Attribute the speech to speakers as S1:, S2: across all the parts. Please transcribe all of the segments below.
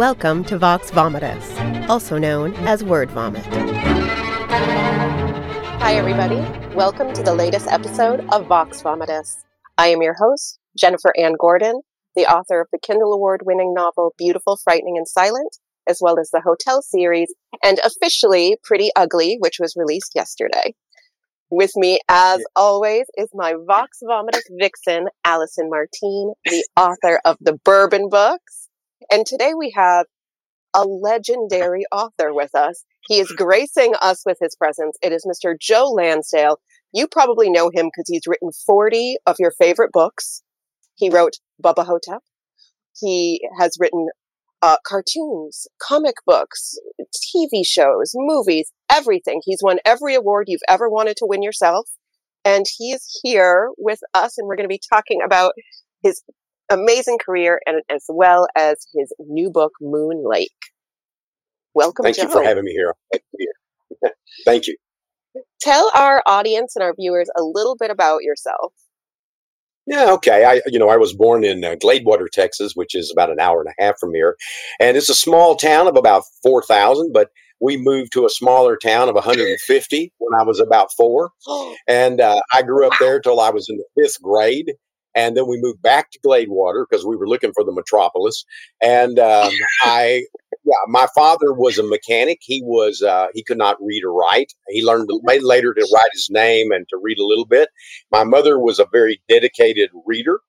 S1: Welcome to Vox Vomitus, also known as Word Vomit. Hi, everybody. Welcome to the latest episode of Vox Vomitus. I am your host, Jennifer Anne Gordon, the author of the Kindle Award winning novel Beautiful, Frightening, and Silent, as well as the Hotel series, and officially Pretty Ugly, which was released yesterday. With me, as always, is my Vox Vomitus vixen, Allison Martine, the author of the Bourbon books. And today we have a legendary author with us. He is gracing us with his presence. It is Mr. Joe Lansdale. You probably know him because he's written 40 of your favorite books. He wrote Bubba Ho-Tep. He has written uh, cartoons, comic books, TV shows, movies, everything. He's won every award you've ever wanted to win yourself. And he is here with us, and we're going to be talking about his amazing career and as well as his new book, Moon Lake. Welcome,
S2: Thank
S1: Joe.
S2: you for having me here. Thank you.
S1: Tell our audience and our viewers a little bit about yourself.
S2: Yeah, okay. I, you know, I was born in uh, Gladewater, Texas, which is about an hour and a half from here, and it's a small town of about four thousand. But we moved to a smaller town of 150 when I was about four, and uh, I grew up there till I was in the fifth grade. And then we moved back to Gladewater because we were looking for the metropolis. And um, I, yeah, my father was a mechanic. He was uh, he could not read or write. He learned later to write his name and to read a little bit. My mother was a very dedicated reader,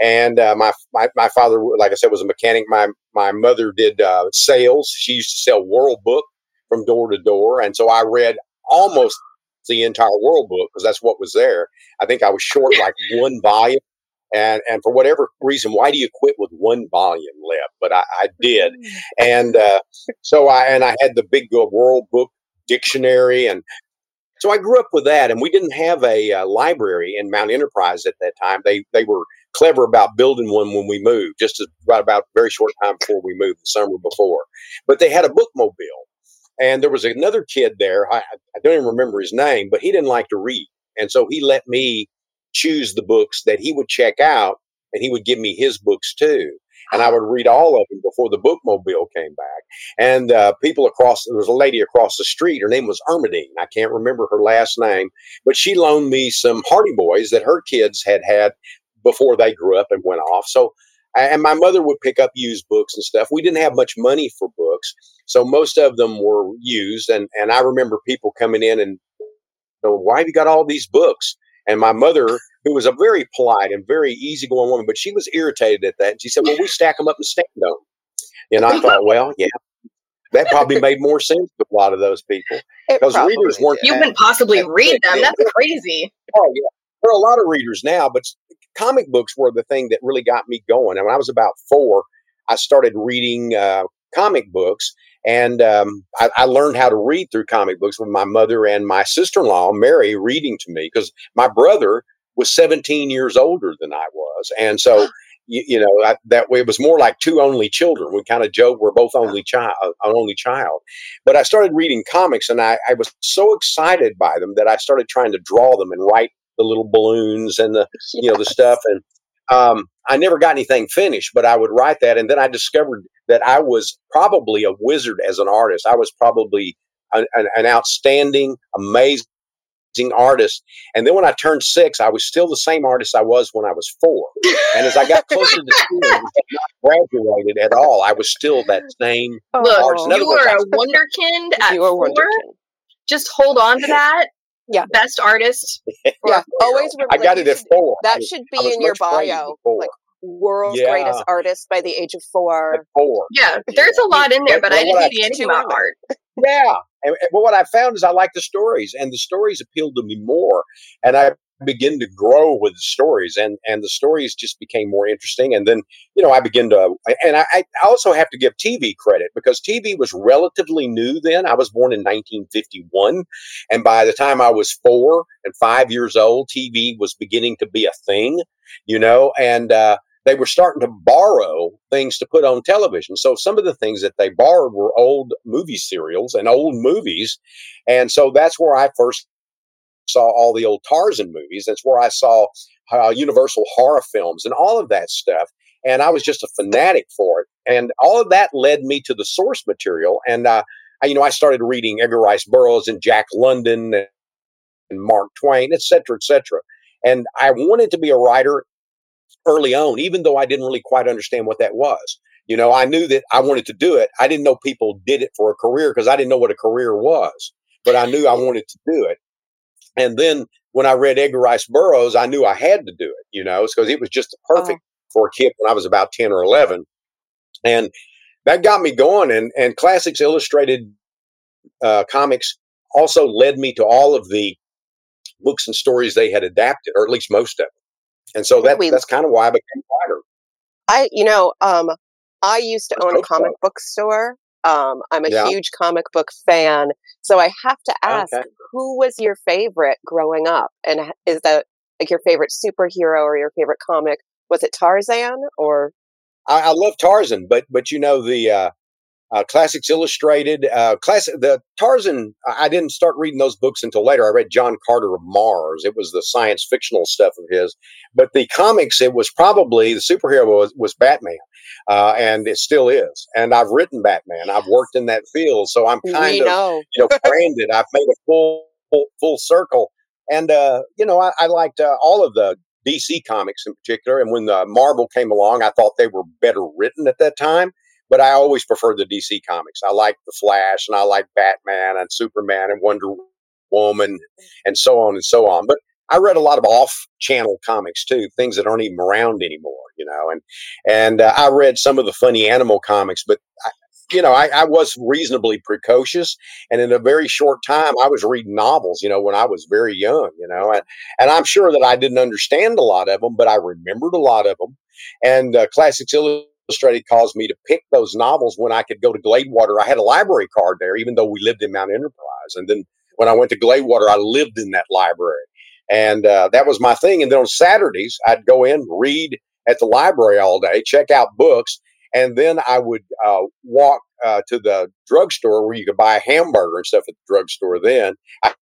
S2: and uh, my, my my father, like I said, was a mechanic. My my mother did uh, sales. She used to sell World Book from door to door, and so I read almost the entire World Book because that's what was there. I think I was short like one volume and and for whatever reason, why do you quit with one volume left? But I, I did, and uh, so I and I had the big World Book Dictionary, and so I grew up with that. And we didn't have a uh, library in Mount Enterprise at that time. They they were clever about building one when we moved, just right about very short time before we moved, the summer before. But they had a bookmobile. And there was another kid there. I, I don't even remember his name, but he didn't like to read. And so he let me choose the books that he would check out and he would give me his books too and I would read all of them before the bookmobile came back. And uh, people across there was a lady across the street. Her name was Ermedine. I can't remember her last name, but she loaned me some Hardy Boys that her kids had had before they grew up and went off. So. And my mother would pick up used books and stuff. We didn't have much money for books, so most of them were used. And and I remember people coming in and, why have you got all these books? And my mother, who was a very polite and very easygoing woman, but she was irritated at that. And she said, Well, we stack them up and stand them. And I thought, Well, yeah, that probably made more sense to a lot of those people. Because readers weren't.
S3: You wouldn't possibly read them. That's crazy.
S2: Oh, yeah. There are a lot of readers now, but comic books were the thing that really got me going. And when I was about four, I started reading uh, comic books. And um, I, I, learned how to read through comic books with my mother and my sister in law, Mary, reading to me because my brother was 17 years older than I was. And so, you, you know, I, that way it was more like two only children. We kind of joke we're both only child, an only child. But I started reading comics and I, I was so excited by them that I started trying to draw them and write the little balloons and the, you know, the stuff. And um, I never got anything finished, but I would write that. And then I discovered that I was probably a wizard as an artist. I was probably an, an, an outstanding, amazing artist. And then when I turned six, I was still the same artist I was when I was four. And as I got closer to school, I not graduated at all. I was still that same
S3: Look,
S2: artist.
S3: you were a wonderkind at
S1: You are
S3: four.
S1: wonderkind.
S3: Just hold on to that.
S1: Yeah.
S3: Best artist.
S1: Yeah, always remember
S2: I got it at four.
S1: That
S2: was-
S1: should be in your bio, like world's
S2: Yeah.
S1: greatest artist by the age of
S2: At
S1: four.
S2: four.
S3: Yeah, there's a lot in there,
S2: But-
S3: but I didn't
S2: I-
S3: need anything
S1: Two
S3: about art.
S2: Yeah. And, and- but what I found is I like the stories, and the stories appealed to me more. And I began to grow with the stories, and and the stories just became more interesting. And then you know I begin to, and I, I also have to give TV credit because TV was relatively new then. I was born in 1951, and by the time I was four and five years old, TV was beginning to be a thing. You know, and uh, they were starting to borrow things to put on television. So some of the things that they borrowed were old movie serials and old movies. And so that's where I first saw all the old Tarzan movies. That's where I saw uh, Universal horror films and all of that stuff. And I was just a fanatic for it. and all of that led me to the source material. And uh, I, you know, I started reading Edgar Rice Burroughs and Jack London and, Mark Twain, et cetera, et cetera. And I wanted to be a writer early on, even though I didn't really quite understand what that was. You know, I knew that I wanted to do it. I didn't know people did it for a career because I didn't know what a career was, but I knew I wanted to do it. And then when I read Edgar Rice Burroughs, I knew I had to do it, you know, because it was just perfect oh. for a kid when I was about 10 or 11. And that got me going. And, and Classics Illustrated uh, Comics also led me to all of the books and stories they had adapted, or at least most of them. And so that, we, that's kind of why I became a writer.
S1: I, you know, um, I used to own a comic book store. Um, I'm a yeah. huge comic book fan. So I have to ask, okay. who was your favorite growing up? And is that like your favorite superhero or your favorite comic? Was it Tarzan or?
S2: I, I love Tarzan, but but you know the uh, uh, Classics Illustrated, uh, classic. The Tarzan. I didn't start reading those books until later. I read John Carter of Mars. It was the science fictional stuff of his. But the comics, it was probably the superhero was, was Batman, uh, and it still is. And I've written Batman. I've worked in that field, so I'm kind we of know. you know branded. I've made a full full, full circle. And uh, you know, I, I liked uh, all of the DC comics in particular. And when the Marvel came along, I thought they were better written at that time but I always preferred the DC comics. I like the Flash and I like Batman and Superman and Wonder Woman and so on and so on. But I read a lot of off-channel comics too, things that aren't even around anymore, you know. And and uh, I read some of the funny animal comics, but I, you know, I, I, was reasonably precocious, and in a very short time, I was reading novels. You know, when I was very young, you know, and and I'm sure that I didn't understand a lot of them, but I remembered a lot of them. And uh, Classics Illustrated caused me to pick those novels when I could go to Gladewater. I had a library card there, even though we lived in Mount Enterprise. And then when I went to Gladewater, I lived in that library. And uh, that was my thing. And then on Saturdays, I'd go in, read at the library all day, check out books, and then I would uh, walk uh, to the drugstore where you could buy a hamburger and stuff at the drugstore. Then I,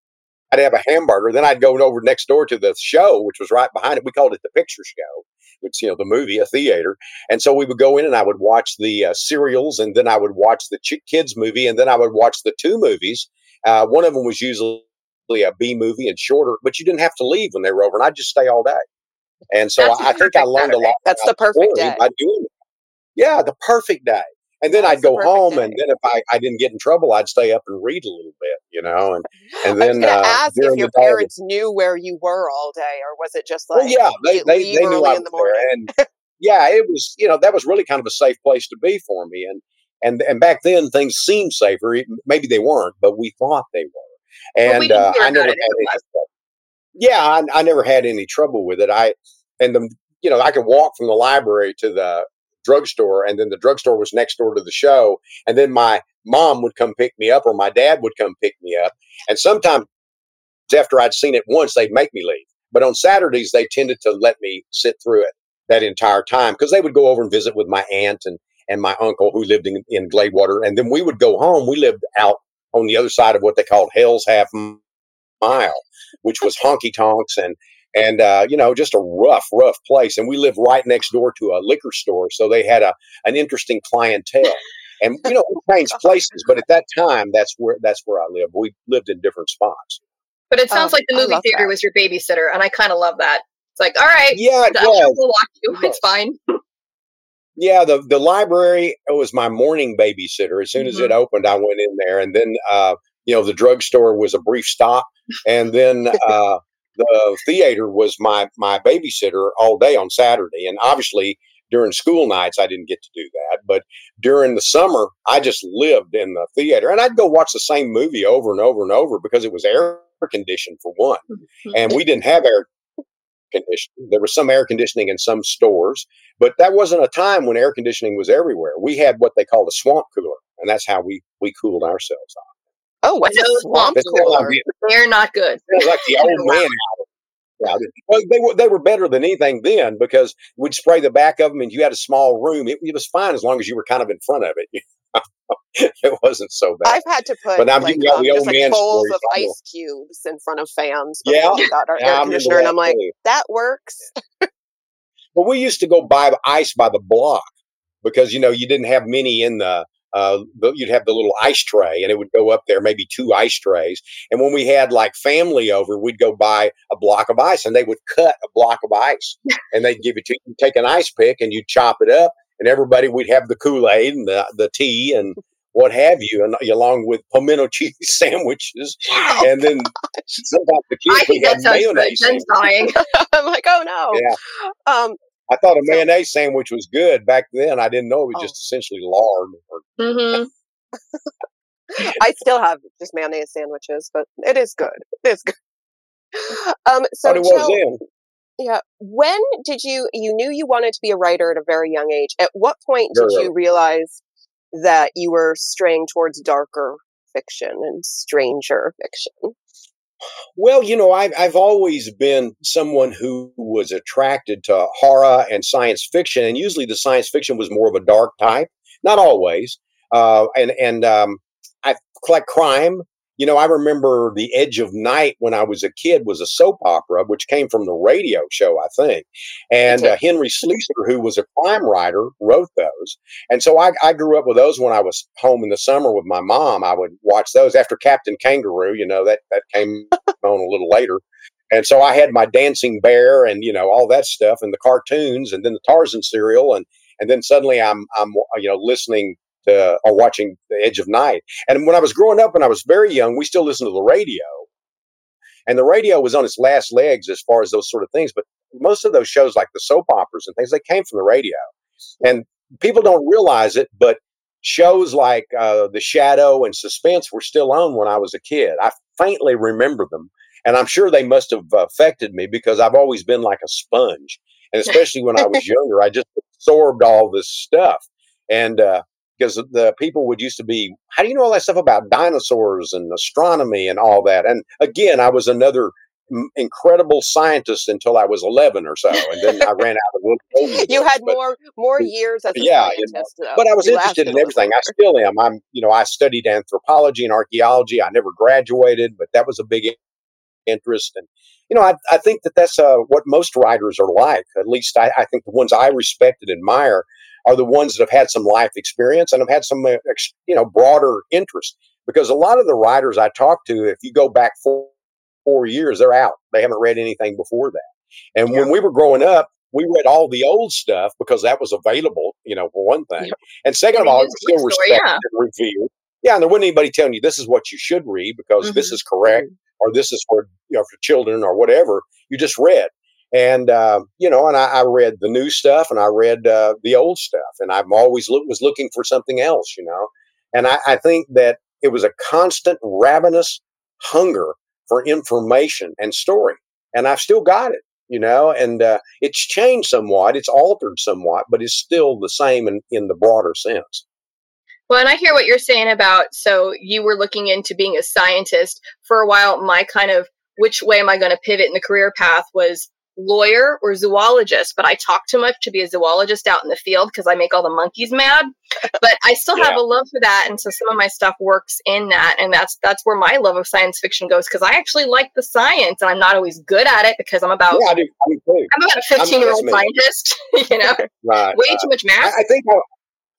S2: I'd have a hamburger. Then I'd go over next door to the show, which was right behind it. We called it the picture show which you know the movie, a theater. And so we would go in and I would watch the uh, serials, and then I would watch the kids movie, and then I would watch the two movies. Uh, one of them was usually a B movie and shorter, but you didn't have to leave when they were over, and I'd just stay all day. And so I, I think I learned Saturday. a lot.
S1: That's the perfect day. By doing it.
S2: Yeah, the perfect day. And then That's I'd go home, day. and then if I, I didn't get in trouble, I'd stay up and read a little bit, you know. And and then
S1: I uh, ask if your parents day, knew where you were all day, or was it just like?
S2: Well, yeah, they they, they knew I was the there, and yeah, it was you know that was really kind of a safe place to be for me, and and and back then things seemed safer. Maybe they weren't, but we thought they were. And uh, I never had any, yeah, I, I never had any trouble with it. I and the you know I could walk from the library to the drugstore, and then the drugstore was next door to the show. And then my mom would come pick me up, or my dad would come pick me up. And sometimes after I'd seen it once, they'd make me leave. But on Saturdays, they tended to let me sit through it that entire time because they would go over and visit with my aunt and and my uncle who lived in, in Gladewater, and then we would go home. We lived out on the other side of what they called Hell's Half Mile, which was honky tonks and and uh, you know just a rough rough place. And we lived right next door to a liquor store so they had a an interesting clientele. And you know we changed places but at that time that's where that's where i lived. We lived in different spots.
S3: But it sounds um, like the movie theater that. was your babysitter and i kind of love that. It's like all right
S2: yeah
S3: yeah we'll watch you. It's fine
S2: yeah the the library was my morning babysitter as soon as mm-hmm. it opened i went in there and then uh, you know the drugstore was a brief stop and then uh, the theater was my my babysitter all day on Saturday, and obviously during school nights I didn't get to do that. But during the summer, I just lived in the theater, and I'd go watch the same movie over and over and over because it was air conditioned for one, and we didn't have air conditioning. There was some air conditioning in some stores, but that wasn't a time when air conditioning was everywhere. We had what they called a swamp cooler, and that's how we we cooled ourselves off.
S1: Oh, what's a swamp cooler?
S3: They're not good.
S2: like the old man. Yeah, well, they were they were better than anything then because we'd spray the back of them, and you had a small room. It, it was fine as long as you were kind of in front of it. it wasn't so bad.
S1: I've had to put but I'm like, um, just like bowls of ice cubes in front of fans.
S2: Yeah,
S1: we got our yeah, air conditioner, and I'm like, that works.
S2: but we used to go buy ice by the block because you know you didn't have many in the uh, you'd have the little ice tray and it would go up there, maybe two ice trays. And when we had like family over, we'd go buy a block of ice and they would cut a block of ice and they'd give it to you. take an ice pick and you chop it up and everybody we'd have the Kool-Aid and the, the tea and what have you, and along with pimento cheese sandwiches. Oh, and then sometimes the kids
S3: I think that mayonnaise.
S1: Dying. I'm like, oh no.
S2: Yeah. Um, I thought a mayonnaise sandwich was good back then. I didn't know it was oh. just essentially lard. Or,
S1: mm-hmm. I still have just mayonnaise sandwiches, but it is good. It is good. Um, so
S2: it was.
S1: Yeah. When did you you knew you wanted to be a writer at a very young age? At what point did you realize that you were straying towards darker fiction and stranger fiction?
S2: Well, you know, I've, I've always been someone who was attracted to horror and science fiction, and usually the science fiction was more of a dark type. Not always, uh, and and um, I like crime you know, I remember The Edge of Night when I was a kid was a soap opera, which came from the radio show, I think. And uh, Henry Slesar, who was a crime writer, wrote those. And so I, I, grew up with those when I was home in the summer with my mom. I would watch those after Captain Kangaroo, you know, that, that came on a little later. And so I had my dancing bear and, you know, all that stuff and the cartoons and then the Tarzan serial. And, and then suddenly I'm, I'm, you know, listening uh, or watching The Edge of Night. And when I was growing up and I was very young, we still listened to the radio. And the radio was on its last legs as far as those sort of things. But most of those shows, like the soap operas and things, they came from the radio. And people don't realize it, but shows like uh, The Shadow and Suspense were still on when I was a kid. I faintly remember them. And I'm sure they must have affected me because I've always been like a sponge. And especially when I was younger, I just absorbed all this stuff. And uh, because the people would used to be, how do you know all that stuff about dinosaurs and astronomy and all that? And again, I was another incredible scientist until I was 11 or so. And then I ran out of
S1: little You had but, more, more years as a yeah, scientist.
S2: You know, but I was interested in everything. I still am. I'm, you know, I studied anthropology and archaeology. I never graduated, but that was a big interest. And, you know, I, I think that that's uh, what most writers are like. At least I, I think the ones I respect and admire are the ones that have had some life experience and have had some, uh, you know, broader interest. Because a lot of the writers I talk to, if you go back four, four years, they're out. They haven't read anything before that. And yeah. when we were growing up, we read all the old stuff because that was available, you know, for one thing. Yeah. And second of all, it's still respected yeah. and revered. Yeah, and there wasn't anybody telling you this is what you should read because mm-hmm. this is correct mm-hmm. or this is for you know for children or whatever. You just read. And uh, you know, and I, I, read the new stuff, and I read uh, the old stuff, and I'm always look, was looking for something else, you know. And I, I think that it was a constant ravenous hunger for information and story, and I've still got it, you know. And uh, it's changed somewhat, it's altered somewhat, but it's still the same in, in the broader sense.
S3: Well, and I hear what you're saying about so you were looking into being a scientist for a while. My kind of which way am I going to pivot in the career path was lawyer or zoologist, but I talk too much to be a zoologist out in the field because I make all the monkeys mad. But I still have a love for that, and so some of my stuff works in that, and that's that's where my love of science fiction goes because I actually like the science, and I'm not always good at it because I'm about yeah, I do, I do I'm about a 15 year old scientist, you know, right, way too much math.
S2: I, I think. I,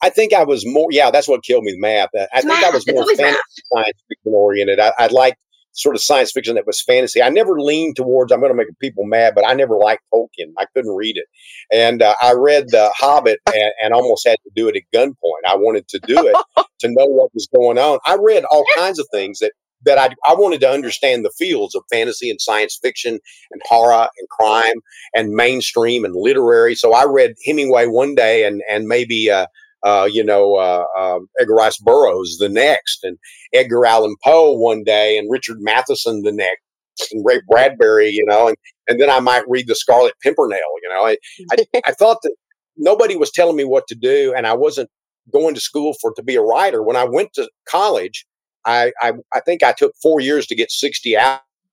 S2: I think I was more, yeah, that's what killed me, math. I think I was more fantasy science fiction oriented. I, I liked sort of science fiction that was fantasy. I never leaned towards, I'm going to make people mad, but I never liked Tolkien. I couldn't read it. And uh, I read The Hobbit and, and, almost had to do it at gunpoint. I wanted to do it to know what was going on. I read all kinds of things that that I, I wanted to understand the fields of fantasy and science fiction and horror and crime and mainstream and literary. So I read Hemingway one day and and maybe uh, uh, you know, uh, uh, Edgar Rice Burroughs the next, and Edgar Allan Poe one day, and Richard Matheson the next, and Ray Bradbury, you know, and, and then I might read The Scarlet Pimpernel, you know. I, I, I thought that nobody was telling me what to do, and I wasn't going to school for to be a writer. When I went to college, I, I, I think I took four years to get 60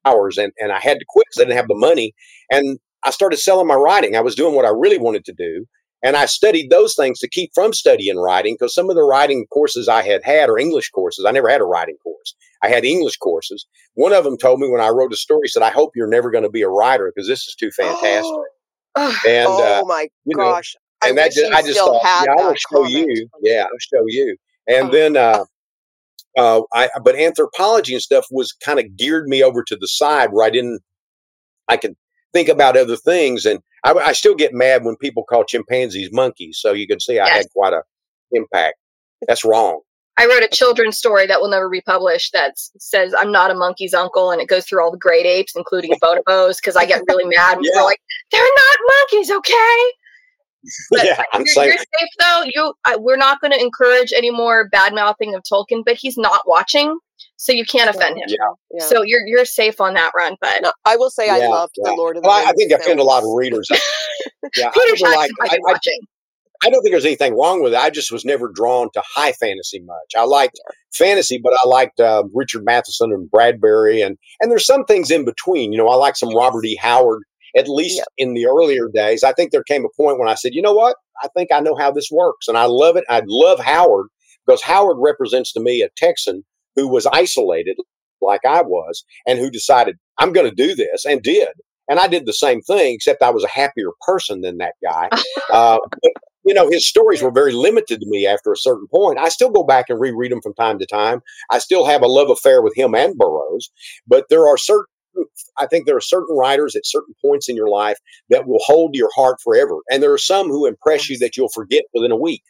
S2: hours, and, and I had to quit because I didn't have the money. And I started selling my writing. I was doing what I really wanted to do. And I studied those things to keep from studying writing because some of the writing courses I had had are English courses. I never had a writing course. I had English courses. One of them told me when I wrote a story, said, I hope you're never going to be a writer because this is too fantastic.
S1: Oh, and, oh uh, my gosh. I
S2: and that just, I just thought, yeah, I will show
S1: comment.
S2: you. Yeah, I'll show you. And
S1: Oh.
S2: then, uh, uh, I but anthropology and stuff was kind of geared me over to the side where I didn't. I could think about other things, and I, I still get mad when people call chimpanzees monkeys. So you can see I
S3: Yes.
S2: had quite a impact. That's wrong.
S3: I wrote a children's story that will never be published that says I'm not a monkey's uncle, and it goes through all the great apes, including bonobos, because I get really mad
S2: Yeah.
S3: are like, "They're not monkeys, okay?" But
S2: yeah, I'm
S3: you're,
S2: saying
S3: you're safe though. You, I, we're not going to encourage any more bad mouthing of Tolkien, but he's not watching, so you can't offend him.
S2: Yeah.
S1: Yeah.
S3: So you're you're safe on that run. But
S1: no, I will say I
S2: Yeah,
S1: loved
S2: yeah.
S1: the Lord of the
S2: Well, I, I think I offend a lot of readers. yeah, I
S3: Peter
S2: never
S3: Jackson
S2: I, I. I don't think there's anything wrong with it. I just was never drawn to high fantasy much. I liked fantasy, but I liked uh, Richard Matheson and Bradbury, and and there's some things in between. You know, I like some Robert E. Howard. At least
S1: Yeah.
S2: in the earlier days, I think there came a point when I said, you know what, I think I know how this works, and I love it. I love Howard because Howard represents to me a Texan who was isolated, like I was, and who decided I'm going to do this, and did. And I did the same thing, except I was a happier person than that guy. uh, but you know, his stories were very limited to me after a certain point. I still go back and reread them from time to time. I still have a love affair with him and Burroughs, but there are certain, I think there are certain writers at certain points in your life that will hold your heart forever. And there are some who impress you that you'll forget within a week.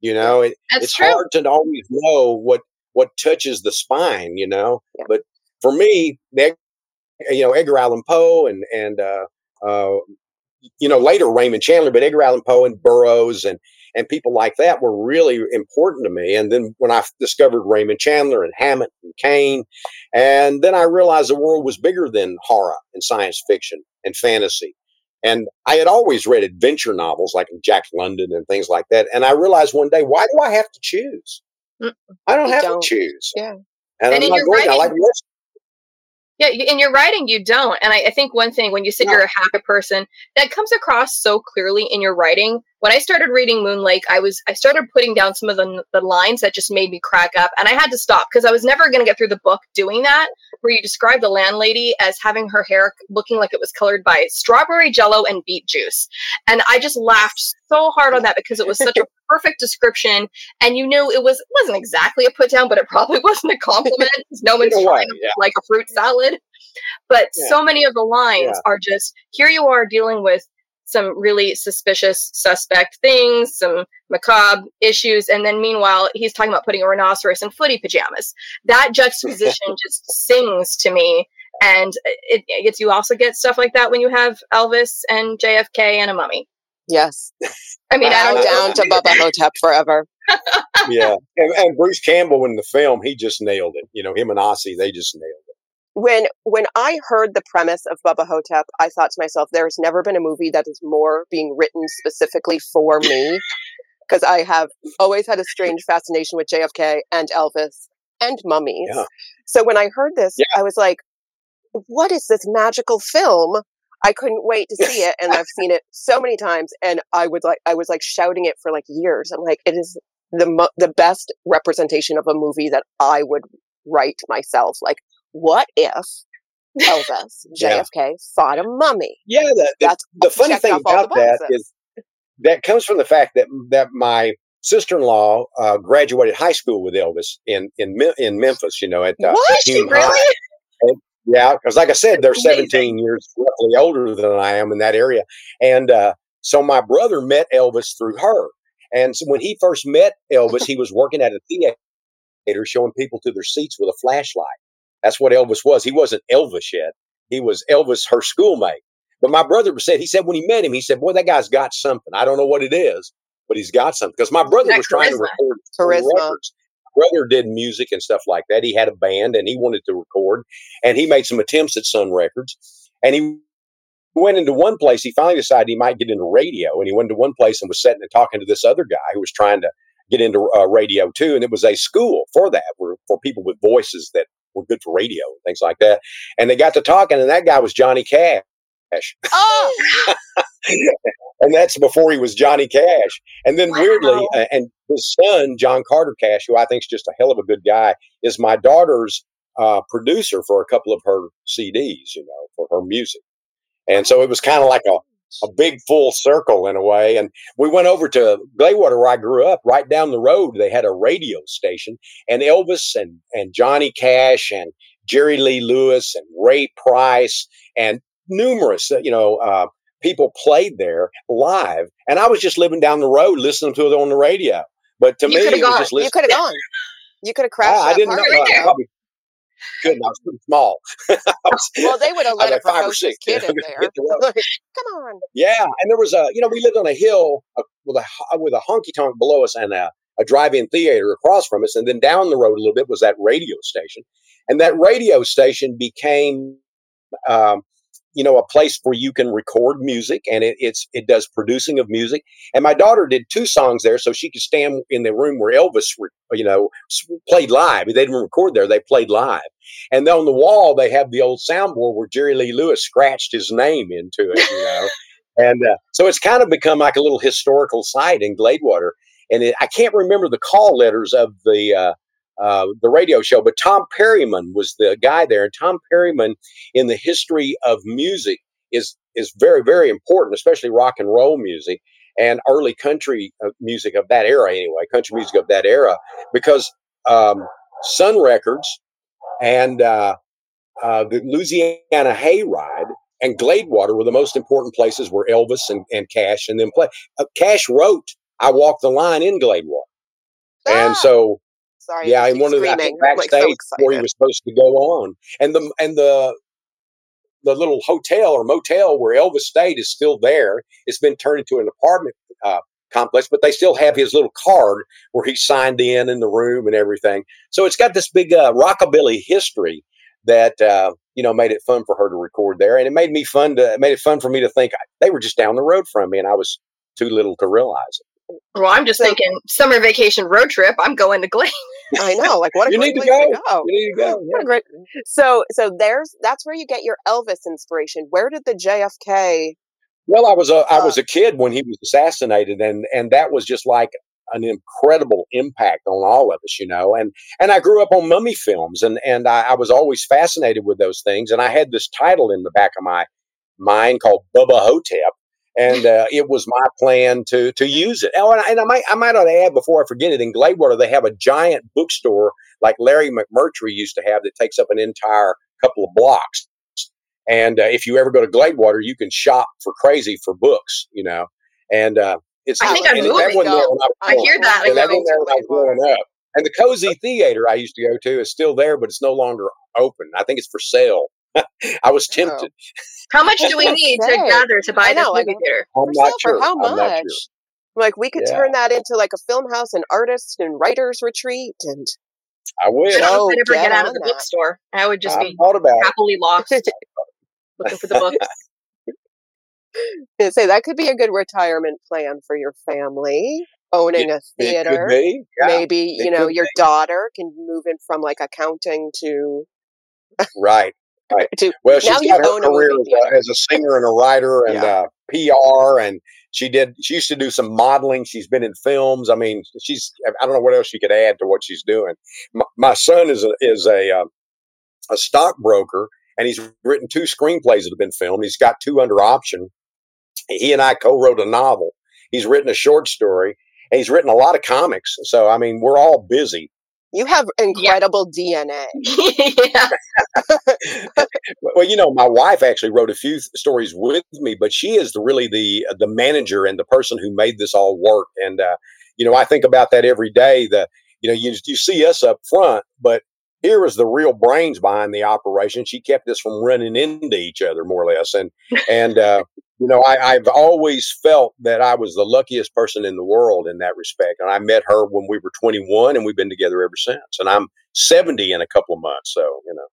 S2: You know, it, it's
S3: true.
S2: hard to always know what, what touches the spine, you know,
S1: Yeah.
S2: but for me, Ed- you know, Edgar Allan Poe and, and, uh, uh, you know, later Raymond Chandler, but Edgar Allan Poe and Burroughs and and people like that were really important to me. And then when I discovered Raymond Chandler and Hammett and Cain, and then I realized the world was bigger than horror and science fiction and fantasy. And I had always read adventure novels like Jack London and things like that. And I realized one day, why do I have to choose?
S3: Mm.
S2: I don't
S1: You
S2: have
S1: don't.
S2: to choose.
S1: Yeah.
S2: And,
S3: And
S2: I'm not going. to. I like
S3: writing-
S2: West.
S3: Yeah, in your writing, you don't. And I, I think one thing, when you said
S2: No.
S3: you're a happy person, that comes across so clearly in your writing. When I started reading Moon Lake, I was I started putting down some of the, the lines that just made me crack up, and I had to stop because I was never going to get through the book doing that. Where you describe the landlady as having her hair looking like it was colored by strawberry jello and beet juice, and I just laughed so hard on that because it was such a perfect description, and you knew it was it wasn't exactly a put down, but it probably wasn't a compliment. no one's
S2: way,
S3: trying
S2: yeah.
S3: like a fruit salad. But
S2: Yeah.
S3: so many of the lines
S2: Yeah.
S3: are just here you are dealing with some really suspicious, suspect things, some macabre issues, and then meanwhile, he's talking about putting a rhinoceros in footy pajamas. That juxtaposition just sings to me. And it, it gets you also get stuff like that when you have Elvis and JFK and a mummy.
S1: Yes.
S3: I mean, I
S1: Bow
S3: don't
S1: down to Bubba Ho-Tep forever.
S2: yeah. And, and Bruce Campbell in the film, he just nailed it. You know, him and Ossie, they just nailed it.
S1: When when I heard the premise of Bubba Ho-Tep, I thought to myself, there's never been a movie that is more being written specifically for me. Because I have always had a strange fascination with JFK and Elvis and mummies.
S2: Yeah.
S1: So when I heard this,
S2: Yeah.
S1: I was like, what is this magical film? I couldn't wait to see it, and I've seen it so many times, and I would like I was like shouting it for like years. I'm like, it is the mo- the best representation of a movie that I would write myself. Like, what if Elvis
S2: Yeah.
S1: JFK fought a mummy?
S2: Yeah, the, the,
S1: That's
S2: the funny thing
S1: off all the
S2: about that is that comes from the fact that that my sister-in-law uh, graduated high school with Elvis in in in Memphis. You know, at uh,
S1: What?
S3: She really?
S2: High. Yeah, because like I said, they're
S3: Amazing.
S2: 17 years roughly older than I am in that area, and uh, so my brother met Elvis through her. And so when he first met Elvis, he was working at a theater showing people to their seats with a flashlight. That's what Elvis was. He wasn't Elvis yet. He was Elvis, her schoolmate. But my brother said, he said when he met him, he said, "Boy, that guy's got something. I don't know what it is, but he's got something." Because my brother was trying to record
S1: Charisma.
S2: records. Brother did music and stuff like that. He had a band and he wanted to record, and he made some attempts at Sun Records. And he went into one place. He finally decided he might get into radio, and he went to one place and was sitting and talking to this other guy who was trying to get into uh, radio too. And it was a school for that, for people with voices that were good for radio and things like that. And they got to talking, and that guy was Johnny Cash.
S1: Oh,
S2: and that's before he was Johnny Cash. And then
S3: Wow.
S2: weirdly, uh, and his son John Carter Cash, who I think is just a hell of a good guy, is my daughter's uh, producer for a couple of her CDs, you know, for her music. And so it was kind of like a a big full circle in a way. And we went over to Gladewater, where I grew up. Right down the road, they had a radio station, and Elvis and and Johnny Cash and Jerry Lee Lewis and Ray Price and numerous, uh, you know, uh, people played there live. And I was just living down the road listening to it on the radio. But to
S3: You
S2: me, it was
S3: gone.
S2: just
S1: You could have gone. You could have crashed.
S2: Ah, I didn't know.
S1: Party.
S3: there.
S2: probably couldn't. I was too small. Was-
S1: Well, they would have let a
S2: like five or
S1: precocious
S2: six.
S1: kid in there.
S2: the
S1: Come on.
S2: Yeah, and there was a you know we lived on a hill uh, with a with a honky tonk below us and a, a drive-in theater across from us, and then down the road a little bit was that radio station, and that radio station became. Um, you know, a place where you can record music, and it, it's it does producing of music. And my daughter did two songs there, so she could stand in the room where Elvis, re- you know, played live. They didn't record there; they played live. And then on the wall, they have the old soundboard where Jerry Lee Lewis scratched his name into it. You know, and uh, so it's kind of become like a little historical site in Gladewater. And it, I can't remember the call letters of the uh, uh, the radio show, but Tom Perryman was the guy there. And Tom Perryman, in the history of music, is is very very important, especially rock and roll music and early country uh, music of that era. Anyway, country music of that era, because um, Sun Records and uh, uh, the Louisiana Hayride and Gladewater were the most important places where Elvis and, and Cash and them play. Uh, Cash wrote "I Walk the Line" in Gladewater, and
S1: Ah,
S2: so
S1: sorry.
S2: yeah,
S1: I
S2: in
S1: keep
S2: one of the I
S1: screaming.
S2: think
S1: I'm, like, so
S2: backstage where he was supposed to go on, and the and the the little hotel or motel where Elvis stayed is still there. It's been turned into an apartment uh, complex, but they still have his little card where he signed in in the room and everything. So it's got this big uh, rockabilly history that uh, you know made it fun for her to record there, and it made me fun to it made it fun for me to think they were just down the road from me, and I was too little to realize it.
S3: Well, I'm just
S1: So-
S3: thinking summer vacation road trip. I'm going to Glade.
S1: I know. Like, what a
S2: You
S1: great
S2: need to
S1: place
S2: go.
S1: go.
S2: You need to go.
S1: What a great. So, so there's that's where you get your Elvis inspiration. Where did the JFK?
S2: Well, I was a I
S1: Uh,
S2: was a kid when he was assassinated, and and that was just like an incredible impact on all of us, you know. And and I grew up on mummy films, and and I, I was always fascinated with those things. And I had this title in the back of my mind called Bubba Ho-Tep, and uh, it was my plan to to use it. Oh, and I, and I might I might ought to add before I forget it. In Gladewater, they have a giant bookstore like Larry McMurtry used to have that takes up an entire couple of blocks. And uh, if you ever go to Gladewater, you can shop for crazy for books, you know. And uh, it's
S3: I think
S2: and
S3: I'm
S2: that
S3: moving.
S2: wasn't I
S3: I hear that. I'm
S2: that there when I was growing up. And the Cozy Theater I used to go to is still there, but it's no longer open. I think it's for sale. I was tempted.
S3: How much do we need to gather to buy
S1: I
S3: this movie theater?
S2: I'm
S1: For
S2: not sure.
S1: for how
S2: I'm not
S1: much?
S2: sure.
S1: Like, we could
S2: Yeah.
S1: turn that into like a film house and artists and writers retreat. And
S2: I wish.
S3: I don't know if oh, I'd ever
S1: get
S3: get out of the
S1: that.
S3: bookstore. I would just
S2: I
S3: be
S2: thought about it.
S3: happily lost looking for the books.
S1: say that could be a good retirement plan for your family. Owning a
S2: It
S1: theater.
S2: could be. Yeah,
S1: Maybe
S2: it
S1: you know
S2: could
S1: your daughter can move in from like accounting to
S2: right. Right.
S1: to
S2: Well, she's got her career as a, as a singer and a writer and
S1: Yeah.
S2: uh, PR, and she did. She used to do some modeling. She's been in films. I mean, she's. I don't know what else she could add to what she's doing. My, my son is a, is a uh, a stockbroker, and he's written two screenplays that have been filmed. He's got two under option. He and I co-wrote a novel. He's written a short story, and he's written a lot of comics. So, I mean, we're all busy.
S1: You have incredible DNA.
S3: yeah.
S2: well, you know, my wife actually wrote a few th- stories with me, but she is the, really the the manager and the person who made this all work. And uh, you know, I think about that every day. The you know, you you see us up front, but here is the real brains behind the operation. She kept us from running into each other more or less, and and uh, you know, I, I've always felt that I was the luckiest person in the world in that respect. And I met her when we were 21, and we've been together ever since. And I'm 70 in a couple of months, so you know.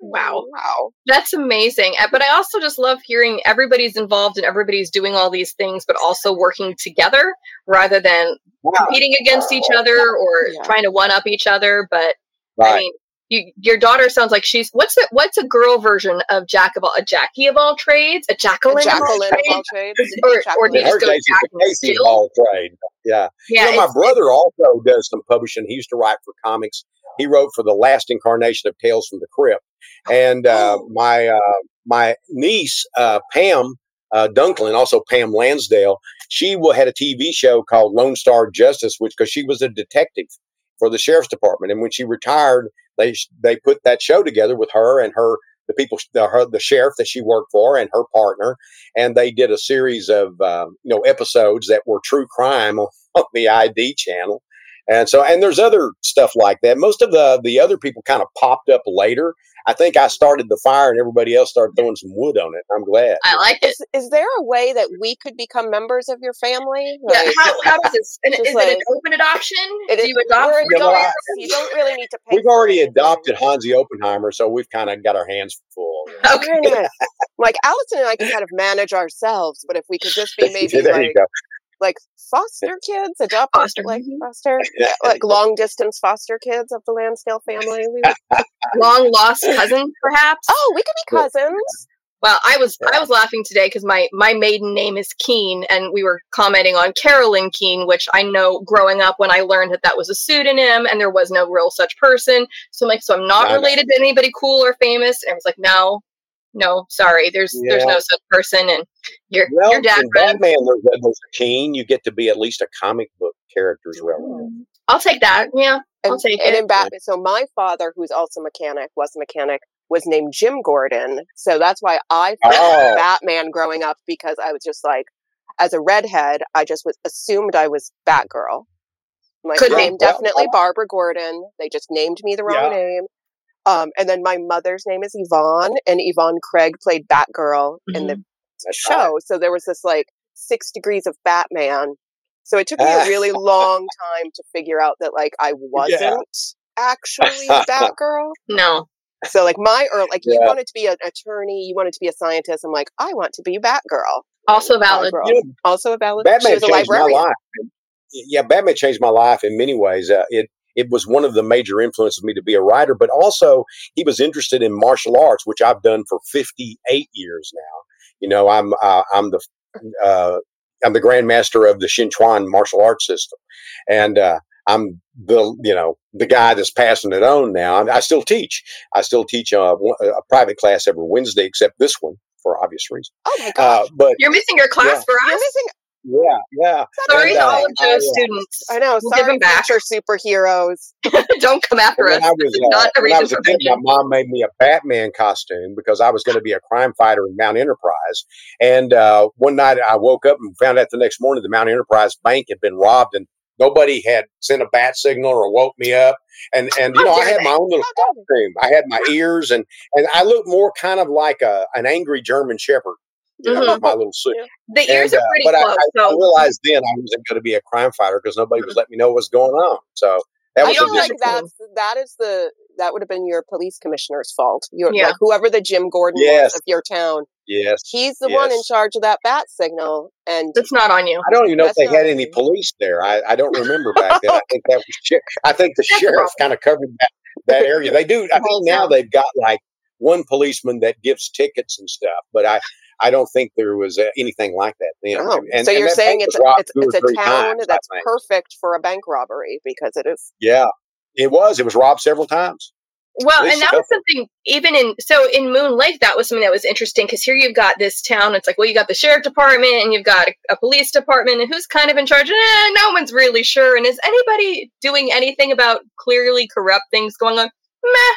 S3: Wow.
S1: Wow.
S3: That's amazing. Uh, But I also just love hearing everybody's involved and everybody's doing all these things, but also working together rather than competing against each other or
S1: Yeah.
S3: trying to one up each other. But I
S2: Right.
S3: mean, you, your daughter sounds like she's what's a what's a girl version of Jack of all a Jackie of all trades, a Jacqueline, of all
S1: Jacqueline of all
S3: trades?
S1: trades.
S3: Or- or
S1: Jacqueline.
S3: do
S2: her
S3: just go
S2: case,
S3: Jack and
S2: a Casey of all trade. Yeah.
S3: Yeah,
S2: you know, my brother also does some publishing. He used to write for comics. He wrote for the last incarnation of Tales from the Crypt, and uh,
S1: Oh.
S2: my uh, my niece uh, Pam uh, Dunklin, also Pam Lansdale, she had a TV show called Lone Star Justice, which because she was a detective for the sheriff's department, and when she retired, they they put that show together with her and her the people the, her, the sheriff that she worked for and her partner, and they did a series of um, you know episodes that were true crime on, on the ID channel. And so, and there's other stuff like that. Most of the the other people kind of popped up later. I think I started the fire, and everybody else started throwing some wood on it. I'm glad.
S3: I like it.
S1: Is, is there a way that we could become members of your family?
S3: Yeah,
S1: Like,
S3: how, how does this? And
S1: Just
S3: is it an open adoption?
S1: it
S3: Do you adopt?
S1: we're
S3: for
S2: Yeah, well, I-
S3: dollars?
S1: you don't really need to pay.
S2: We've already adopted Hansi Oppenheimer, so we've kind of got our hands full.
S3: Okay.
S1: Like Allison and I can kind of manage ourselves, but if we could just be maybe
S2: there you go.
S1: Like foster kids, adopt
S3: Foster.
S1: like
S3: mm-hmm.
S1: foster, yeah, like long distance foster kids of the Lansdale family. We would,
S3: Long lost cousins, perhaps.
S1: oh, we could be cousins.
S3: Well, I was I was laughing today because my my maiden name is Keene, and we were commenting on Carolyn Keene, which I know growing up when I learned that that was a pseudonym and there was no real such person. So I'm like, so I'm not related to anybody cool or famous. And I was like, no, no, sorry, there's there's no such person, and your
S2: Well,
S3: your dad.
S2: Batman, there's, there's a Keen. You get to be at least a comic book character's relative.
S3: I'll take that. Yeah, I'll
S1: And,
S3: take
S1: and
S3: it.
S1: in Batman, so my father, who's also mechanic, was a mechanic, was named Jim Gordon. So that's why I thought
S2: Oh.
S1: Batman growing up because I was just like, as a redhead, I just was assumed I was Batgirl. My
S3: Could
S1: name
S2: Well,
S1: definitely Barbara Gordon. They just named me the wrong
S2: Yeah.
S1: name. Um, and then my mother's name is Yvonne, and Yvonne Craig played Batgirl in the show. So there was this like six degrees of Batman. So it took me a really long time to figure out that like I wasn't actually Batgirl.
S3: No,
S1: So like my or like you wanted to be an attorney, you wanted to be a scientist. I'm like, I want to be Batgirl.
S3: also valid.
S1: Batgirl.
S2: You
S1: Also a valid. she
S2: Batman
S1: was a
S2: changed my life. Yeah, Batman changed my life in many ways. Uh, it it was one of the major influences of me to be a writer, but also he was interested in martial arts, which I've done for 58 years now. You know, I'm uh, I'm the uh, I'm the grandmaster of the Shen Chuan martial arts system, and uh, I'm the you know the guy that's passing it on now. I, I still teach. I still teach uh, one- a private class every Wednesday, except this one for obvious reasons.
S1: Oh my gosh.
S2: Uh, but
S3: You're missing your class
S2: Yeah.
S3: for
S1: You're
S3: us.
S1: missing.
S2: Yeah, yeah.
S3: Sorry
S2: And,
S3: to
S2: uh,
S3: all of
S2: I,
S3: Joe's
S2: uh,
S3: students.
S1: I know.
S3: We'll give
S1: sorry,
S3: them back.
S1: future superheroes.
S3: Don't come after
S2: when
S3: us.
S2: I was, uh,
S3: not a
S2: when I was a kid, my mom made me a Batman costume because I was going to be a crime fighter in Mount Enterprise. And uh, one night I woke up and found out the next morning the Mount Enterprise bank had been robbed and nobody had sent a bat signal or woke me up. And and you know I had my own little
S1: How
S2: costume. I had my ears and and I looked more kind of like a an angry German Shepherd. You know,
S3: Mhm.
S2: my little suit.
S3: The ears
S2: And,
S3: are
S2: uh,
S3: pretty
S2: but I,
S3: close.
S2: I, I
S3: so
S2: realized then I wasn't going to be a crime fighter because nobody was letting me know what's going on. So that
S1: I
S2: was
S3: don't
S2: a
S1: like
S2: disappointment.
S1: that's that is the that would have been your police commissioner's fault. Your
S3: Yeah.
S1: like whoever the Jim Gordon
S2: Yes.
S1: was of your town.
S2: Yes.
S1: He's the one in charge of that bat signal. And
S3: it's not on you.
S2: I don't even know if they had any police there. I, I don't remember back then. I think that was. I think the
S3: That's
S2: sheriff kind of covered that, that area. They do. I
S3: Well,
S2: think now they've got like one policeman that gives tickets and stuff. But I I don't think there was uh, anything like that then.
S1: Oh,
S2: And-
S1: so
S2: and
S1: you're
S2: that
S1: saying it's a, it's, it's a town
S2: times,
S1: that's perfect for a bank robbery because it is.
S2: Yeah, it was. It was robbed several times.
S3: Well, and that was something even in so in Moon Lake that was something that was interesting because here you've got this town. It's like well, you got the sheriff department and you've got a, a police department, and who's kind of in charge? Eh, no one's really sure. And is anybody doing anything about clearly corrupt things going on? Meh.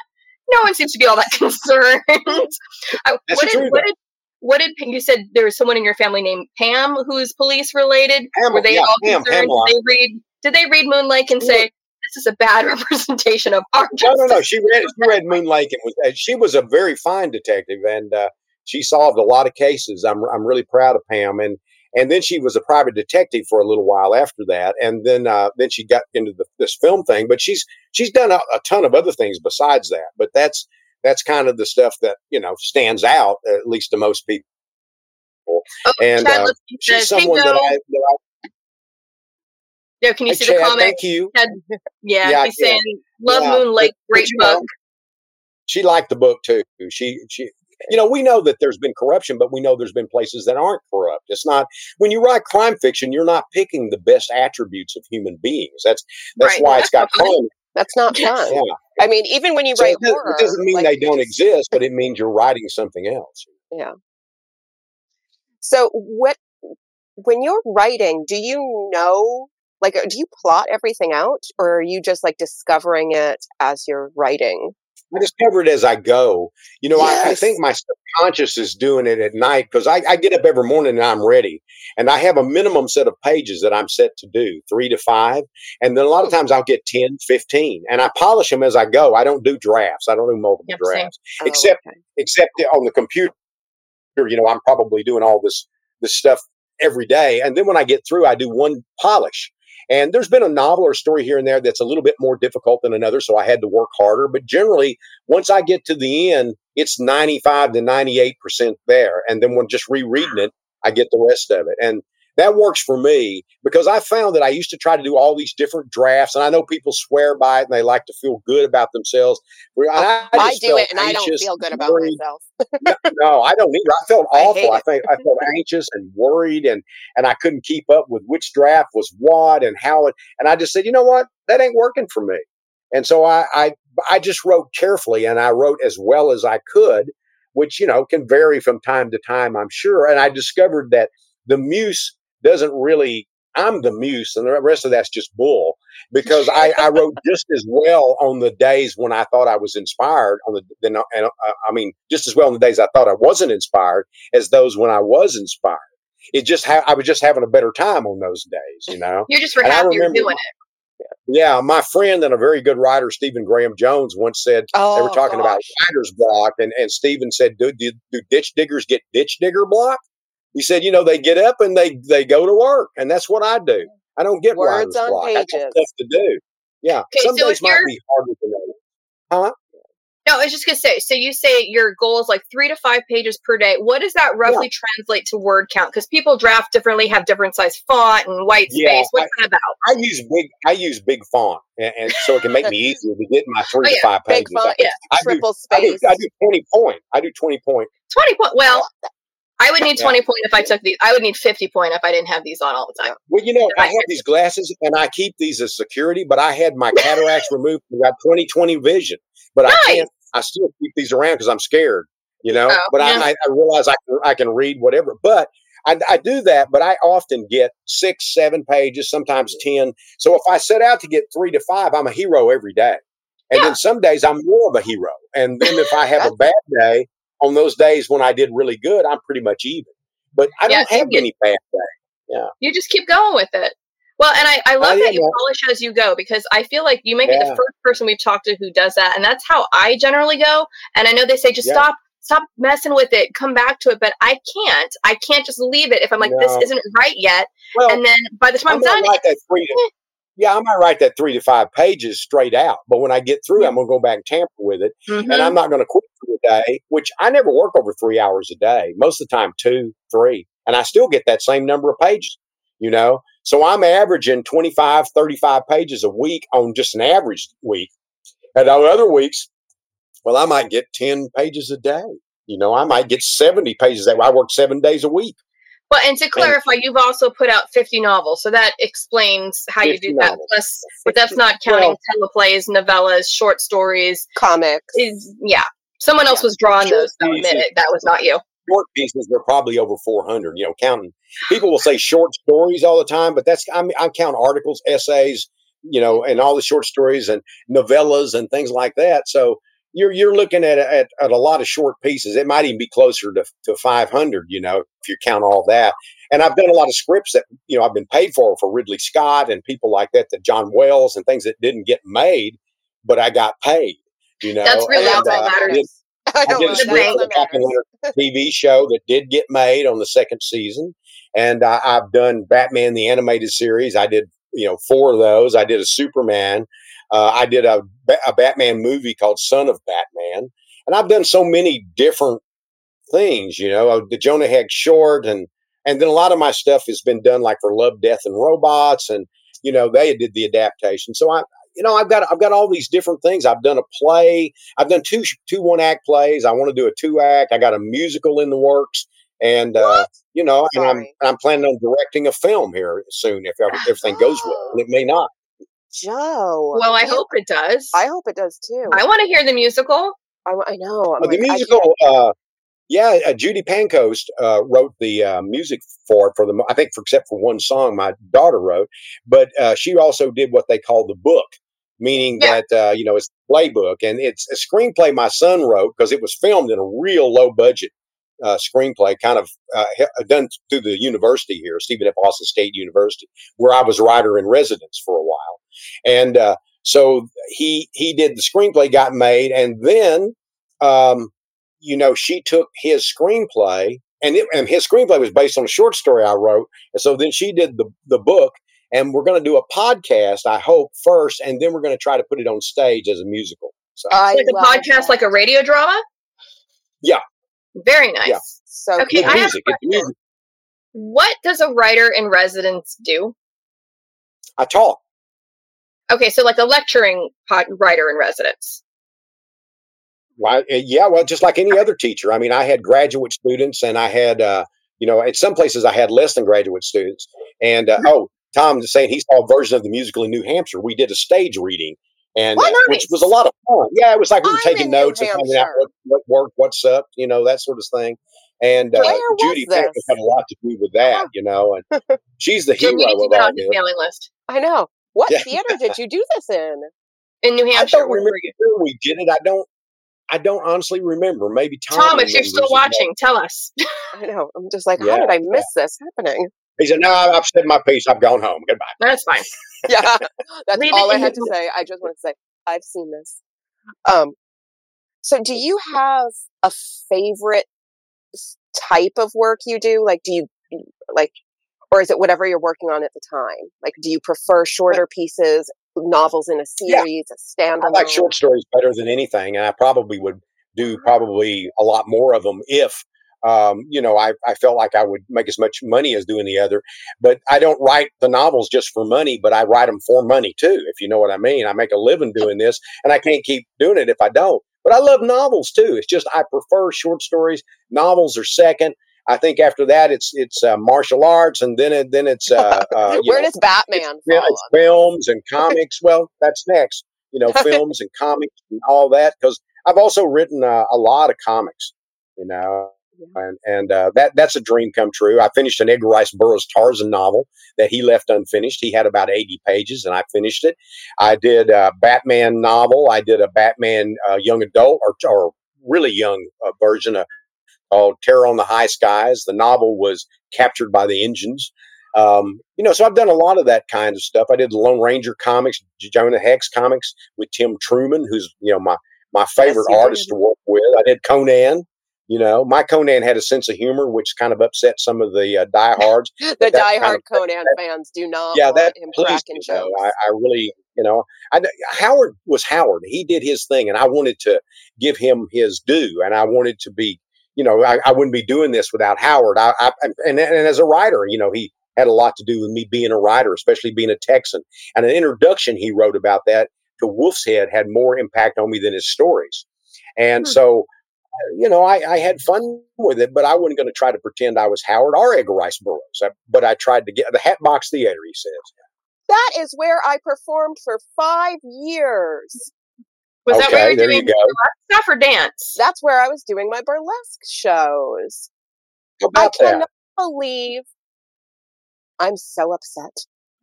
S3: No one seems to be all that concerned. I-
S2: That's
S3: what,
S2: true,
S3: did, what did what did you said there was someone in your family named Pam who's police related?
S2: Pam-
S3: Were they
S2: yeah,
S3: all
S2: Pam-
S3: concerned?
S2: Pamela.
S3: Did they read? Did they read Moon Lake and say this is a bad representation of our
S2: No, no, no. She read she read Moon Lake and was she was a very fine detective and uh, she solved a lot of cases. I'm I'm really proud of Pam and and then she was a private detective for a little while after that and then uh, then she got into the, this film thing. But she's she's done a, a ton of other things besides that. But that's that's kind of the stuff that you know stands out at least to most people.
S3: Oh,
S2: And uh, she's
S3: says, "Hey,
S2: someone that I, that
S3: Yeah, can you
S2: I
S3: see
S2: Chad,
S3: the comment?
S2: thank you.
S3: Yeah,
S2: Yeah,
S3: he's
S2: can.
S3: saying, "Love
S2: Yeah,
S3: Moon Lake,
S2: but,
S3: great
S2: you know,
S3: book."
S2: she liked the book too. She she you know, we know that there's been corruption, but we know there's been places that aren't corrupt. It's not when you write crime fiction, you're not picking the best attributes of human beings. That's that's
S3: Right,
S2: why
S3: that's
S2: it's got
S3: not
S2: crime.
S1: That's not fun.
S2: Yeah.
S1: I mean, even when you
S2: So
S1: write
S2: it,
S1: horror,
S2: it doesn't mean
S1: like,
S2: they don't exist, but it means you're writing something else. Yeah.
S1: So what when you're writing, do you know like do you plot everything out or are you just like discovering it as you're writing?
S2: I discover it as I go. You know, I, I think my subconscious is doing it at night because I, I get up every morning and I'm ready. And I have a minimum set of pages that I'm set to do, three to five. And then a lot of mm-hmm. times I'll get 10, 15, and I polish them as I go. I don't do drafts. I don't do multiple
S3: Yep,
S2: drafts,
S1: Oh,
S2: except
S1: okay.
S2: except on the computer. You know, I'm probably doing all this this stuff every day. And then when I get through, I do one polish. And there's been a novel or story here and there that's a little bit more difficult than another, so I had to work harder. But generally, once I get to the end, it's 95 to 98% there. And then when just rereading it, I get the rest of it. And that works for me because I found that I used to try to do all these different drafts, and I know people swear by it and they like to feel good about themselves. And oh,
S1: I,
S2: I
S1: do it and I don't feel good about
S2: worried
S1: myself.
S2: no, no, I don't either. I felt awful. I,
S1: it.
S2: think I felt anxious and worried, and and I couldn't keep up with which draft was what and how it. And I just said, you know what, that ain't working for me. And so I I I just wrote carefully, and I wrote as well as I could, which you know can vary from time to time, I'm sure. And I discovered that the muse doesn't really. I'm the muse, and the rest of that's just bull because I, I wrote just as well on the days when I thought I was inspired. On the then, and uh, I mean, just as well on the days I thought I wasn't inspired as those when I was inspired. It just ha- I was just having a better time on those days, you know.
S3: You're just were
S2: I
S3: happier
S2: remember-
S3: doing it.
S2: Yeah, my friend and a very good writer, Stephen Graham Jones, once said
S1: Oh,
S2: they were talking about writer's block, and, and Stephen said, do, do, do ditch diggers get ditch digger block? He said, you know, they get up and they they go to work, and that's what I do. I don't get
S1: Words on
S2: block. I
S1: pages.
S2: stuff to do. Yeah,
S3: Okay,
S2: some
S3: so
S2: days might be harder than others. Huh?
S3: No, I was just gonna say. So you say your goal is like three to five pages per day. What does that roughly translate to word count? Because people draft differently, have different size font and white space.
S2: Yeah,
S3: What's that about?
S2: I use big. I use big font, and, and so it can make me easier to get my three
S3: Oh,
S2: to five
S1: Big
S2: pages.
S1: font,
S3: yeah.
S2: I do,
S1: triple
S2: I do,
S1: space.
S2: I do twenty point. I do twenty point.
S3: Twenty point. Well, I would need
S2: Yeah.
S3: twenty point if I took these. I would need fifty point if I didn't have these on all the time.
S2: Well, you know, I
S3: I
S2: have these glasses, and I keep these as security. But I had my cataracts removed. and got twenty twenty vision, but I can't. I still keep these around because I'm scared. You know,
S3: Oh,
S2: but
S3: yeah.
S2: I, I, I realize I can, I can read whatever. But I, I do that, but I often get six, seven pages, sometimes mm. ten. So if I set out to get three to five, I'm a hero every day. And
S3: Yeah.
S2: then some days I'm more of a hero. And then if I have a bad day, on those days when I did really good, I'm pretty much even. But I
S3: Yeah,
S2: don't have
S3: you-
S2: many bad days.
S3: You just keep going with it. Well, and I, I oh, love
S2: Oh, yeah,
S3: that you
S2: yeah.
S3: polish as you go because I feel like you may be the first person we've talked to who does that, and that's how I generally go. And I know they say just
S2: Yeah.
S3: stop, stop messing with it, come back to it, but I can't. I can't just leave it if I'm like this isn't right yet,
S2: Well,
S3: and then by the time I'm
S2: might
S3: done,
S2: write that three to, eh. Yeah, I might write that three to five pages straight out. But when I get through, I'm going to go back and tamper with it.
S3: Mhm.
S2: and I'm not going to quit for a day, which I never work over three hours a day. Most of the time, two, three, and I still get that same number of pages, you know? So I'm averaging 25, 35 pages a week on just an average week. And on other weeks, well, I might get 10 pages a day. You know, I might get 70 pages day. I work seven days a week.
S3: But and to clarify, you've also put out 50 novels, so that explains how you
S2: 50
S3: do that. Plus, but that's not counting teleplays, novellas, short stories.
S1: Comics.
S3: Is yeah, someone else
S1: Yeah.
S3: was drawing
S2: Short
S3: those.
S2: Pieces.
S3: it, that was not you.
S2: Short pieces are probably over 400, you know, counting. People will say short stories all the time, but that's, I mean, I count articles, essays, you know, and all the short stories and novellas and things like that. So you're you're looking at, at at a lot of short pieces. It might even be closer to, to 500, you know, if you count all that. And I've done a lot of scripts that you know I've been paid for for Ridley Scott and people like that, that John Wells and things that didn't get made, but I got paid. You know,
S3: That's really
S2: and,
S3: all that
S2: uh, I
S3: matters.
S2: did-
S1: I
S2: I did a
S3: the
S2: script for the
S1: that
S2: Captain
S1: matters.
S2: TV show that did get made on the second season, and I, I've done Batman the animated series. I did you know four of those. I did a Superman. Uh, I did a, a Batman movie called Son of Batman, and I've done so many different things. You know, Uh, the Jonah Hex short, and and then a lot of my stuff has been done like for Love, Death, and Robots, and you know they did the adaptation. So I, you know, I've got I've got all these different things. I've done a play. I've done two two one act plays. I want to do a two act. I got a musical in the works, and uh, you know, and I'm
S1: Sorry.
S2: I'm planning on directing a film here soon if ever, everything goes well. And it may not.
S1: Joe.
S3: Well, I
S1: you-
S3: hope it does.
S1: I hope it does too.
S3: I want to hear the musical.
S1: I, I know. I'm
S2: the
S1: like,
S2: musical,
S1: can't-
S2: uh, Yeah, uh, Judy Pancoast uh, wrote the uh, music for it for the. I think, for except for one song, my daughter wrote, but uh, she also did what they call the book, meaning
S3: Yeah.
S2: that uh, you know it's a playbook, and it's a screenplay my son wrote because it was filmed in a real low budget uh, screenplay, kind of uh, he- done through the university here, Stephen F. Austin State University, where I was writer in residence for a while, and uh, so he he did the screenplay, got made, and then. Um, you know, she took his screenplay, and, it, and his screenplay was based on a short story I wrote. And so then she did the, the book, and we're going to do a podcast, I hope, first, and then we're going to try to put it on stage as a musical. So,
S1: I
S3: like a podcast,
S1: that.
S3: like a radio drama.
S2: Yeah.
S3: Very nice.
S2: Yeah.
S1: so
S3: Okay,
S2: with
S3: I have a
S2: music, it's
S3: question.
S2: music.
S3: What does a writer in residence do?
S2: I talk.
S3: Okay, so like a lecturing writer in residence.
S2: Why, uh, yeah, well, just like any other teacher. I mean, I had graduate students, and I had, uh, you know, at some places I had less than graduate students. And uh, oh, Tom is saying he saw a version of the musical in New Hampshire. We did a stage reading, and
S3: Oh,
S2: uh, which was a lot of fun. Yeah, it was like we were
S1: I'm
S2: taking notes and finding out what, what worked, what sucked, you know, that sort of thing. And uh, Judy had a lot to do with that, you know, and she's the hero
S3: need to
S2: of all
S3: on his
S2: this.
S3: mailing list.
S1: I know. What
S2: Yeah.
S1: theater did you do this in?
S3: In New Hampshire.
S2: I
S3: Hampshire,
S2: don't remember where we did it. I don't. I don't honestly remember. Maybe Tom.
S3: Tom, if you're still
S2: it.
S3: watching, tell us.
S1: I know. I'm just like, how did I miss this happening?
S2: He said, "No, I've said my piece. I've gone home. Goodbye."
S3: That's fine.
S1: Yeah, that's
S3: Leave
S1: all I
S3: in
S1: had to say. I just want to say I've seen this. Um, so do you have a favorite type of work you do? Like, do you like, or is it whatever you're working on at the time? Like, do you prefer shorter pieces, novels in a
S2: Yeah.
S1: series, a standalone?
S2: I like short stories better than anything, and I probably would do probably a lot more of them if. Um, you know, I, I felt like I would make as much money as doing the other, but I don't write the novels just for money, but I write them for money too, if you know what I mean. I make a living doing this, and I can't keep doing it if I don't. But I love novels too. It's just I prefer short stories. Novels are second. I think after that it's it's uh, martial arts, and then it, then it's uh, uh,
S1: Where
S2: know,
S1: does Batman
S2: yeah,
S1: fall?
S2: it's films and comics. well, that's next. You know, films and comics and all that. Because I've also written uh, a lot of comics. You know, and and uh, that that's a dream come true. I finished an Edgar Rice Burroughs Tarzan novel that he left unfinished. He had about eighty pages, and I finished it. I did a Batman novel. I did a Batman uh, young adult or or really young uh, version of called Terror on the High Skies. The novel was captured by the engines. Um, you know, so I've done a lot of that kind of stuff. I did the Lone Ranger comics, Jonah Hex comics with Tim Truman, who's you know my my favorite
S1: you
S2: artist
S1: did.
S2: to work with. I did Conan. You know, my Conan had a sense of humor, which kind of upset some of the uh, diehards.
S1: the
S2: that
S1: diehard Conan fans do not
S2: yeah, that
S1: him
S2: pleased
S1: cracking
S2: me. though. I, I really, you know, I, Howard was Howard. He did his thing, and I wanted to give him his due, and I wanted to be, you know, I, I wouldn't be doing this without Howard. I, I and, and as a writer, you know, he had a lot to do with me being a writer, especially being a Texan. And an introduction he wrote about that to Wolf's Head had more impact on me than his stories. And
S1: Hmm.
S2: so, you know, I, I had fun with it, but I wasn't going to try to pretend I was Howard or Edgar Rice Burroughs. I- But I tried to get the Hatbox Theater, he says.
S1: that is where I performed for five years.
S3: Was that where
S2: okay,
S3: you were doing
S2: you go.
S3: stuff or dance?
S1: That's where I was doing my burlesque shows.
S2: How
S1: I
S2: about that?
S1: cannot believe I'm so upset.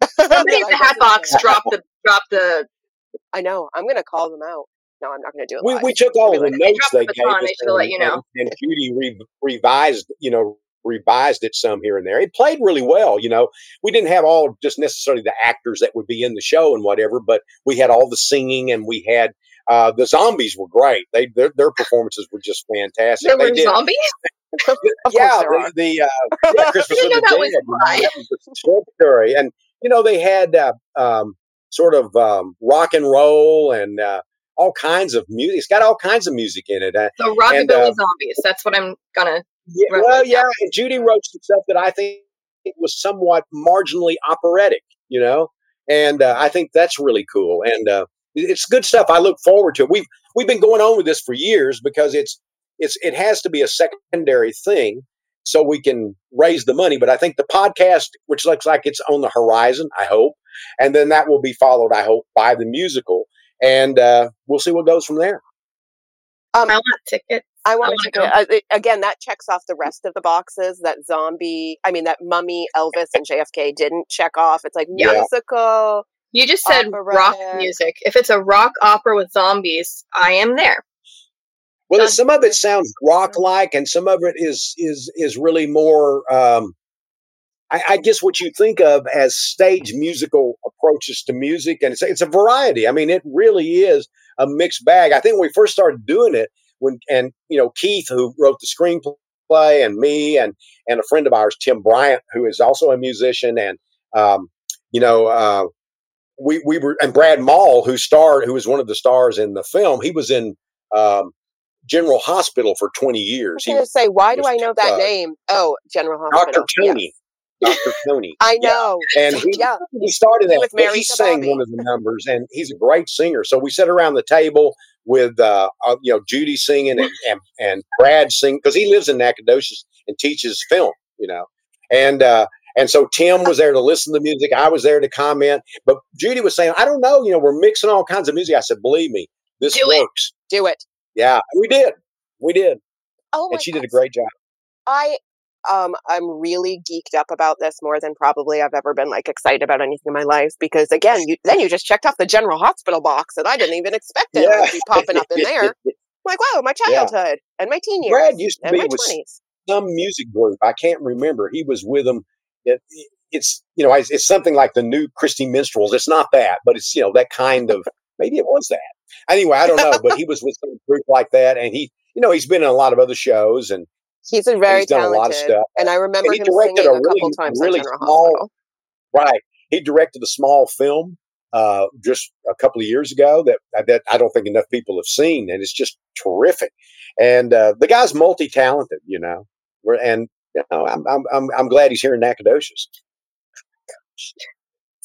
S3: Somebody at the
S1: I
S3: hat box
S1: there.
S3: dropped the dropped the
S1: I know. I'm going to call them out. No, I'm not going to do it.
S2: We,
S1: live.
S2: we took all the
S1: Really?
S3: They
S2: notes
S3: dropped
S2: they
S3: the
S2: gave us,
S3: they let
S2: and,
S3: you know.
S2: and, and Judy re- revised, you know, revised it some here and there. It played really well, you know. We didn't have all just necessarily the actors that would be in the show and whatever, but we had all the singing and we had uh, the zombies were great. They their, their performances were just fantastic.
S3: there
S2: they
S3: were
S2: did,
S3: zombies.
S2: Yeah,
S1: course there are.
S2: the, the uh, yeah, Christmas
S3: know
S2: the
S3: that
S2: Dead.
S3: why.
S2: that was short story, and you know they had uh, um, sort of um, rock and roll and uh, all kinds of music. It's got all kinds of music in it. Uh,
S3: So rockabilly
S2: uh,
S3: zombies. That's what I'm gonna.
S2: yeah, well, yeah, and Judy wrote some stuff that I think was somewhat marginally operatic, you know, and uh, I think that's really cool. And uh, it's good stuff. I look forward to it. We've we've been going on with this for years because it's it's it has to be a secondary thing so we can raise the money. But I think the podcast, which looks like it's on the horizon, I hope, and then that will be followed, I hope, by the musical, and uh, we'll see what goes from there.
S3: I want tickets.
S1: I want to go. Uh, again. That checks off the rest of the boxes that zombie. I mean, that Mummy, Elvis, and JFK didn't check off. It's like yeah. musical.
S3: You just said operatic. rock music. If it's a rock opera with zombies, I am there.
S2: Well, some of it sounds rock-like, and some of it is is is really more. Um, I, I, guess what you think of as stage musical approaches to music, and it's it's a variety. I mean, it really is a mixed bag. I think when we first started doing it, when and you know Keith, who wrote the screenplay, and me, and and a friend of ours, Tim Bryant, who is also a musician, and um, you know. Uh, we, we were and Brad Maule, who starred, who was one of the stars in the film, he was in um, General Hospital for 20 years.
S1: I was going to say, why do I know that uh, name? Oh, General Hospital.
S2: Dr. Tony. Yes. Dr. Tony.
S1: I know.
S2: Yeah. And he, yeah. he started that. He sang one of the numbers, and he's a great singer. So we sat around the table with, uh, uh, you know, Judy singing and, and, and Brad singing, because he lives in Nacogdoches and teaches film, you know. And, uh, and so Tim was there to listen to the music. I was there to comment. But Judy was saying, I don't know, you know, we're mixing all kinds of music. I said, believe me, this
S1: Do
S2: works.
S1: It. Do it.
S2: Yeah, we did. We did.
S1: Oh,
S2: and she God. did a great job.
S1: I um I'm really geeked up about this more than probably I've ever been like excited about anything in my life because again, you then you just checked off the general hospital box and I didn't even expect it yeah. to be popping up in there. like, wow, my childhood yeah. and my teen years.
S2: Brad used to be with 20s. some music group. I can't remember. He was with them. It, it's you know, it's, something like the new Christy Minstrels. It's not that, but it's you know that kind of maybe it was that. Anyway, I don't know, but he was with some group like that, and he, you know, he's been in a lot of other shows, and
S1: he's a very he's done talented, a lot of stuff. And I remember and he him directed a, really, a couple times really small, Hospital.
S2: Right, he directed a small film uh, just a couple of years ago that that I don't think enough people have seen, and it's just terrific. And uh, the guy's multi talented, you know. And you know, I'm I'm I'm, I'm glad he's here in Nacogdoches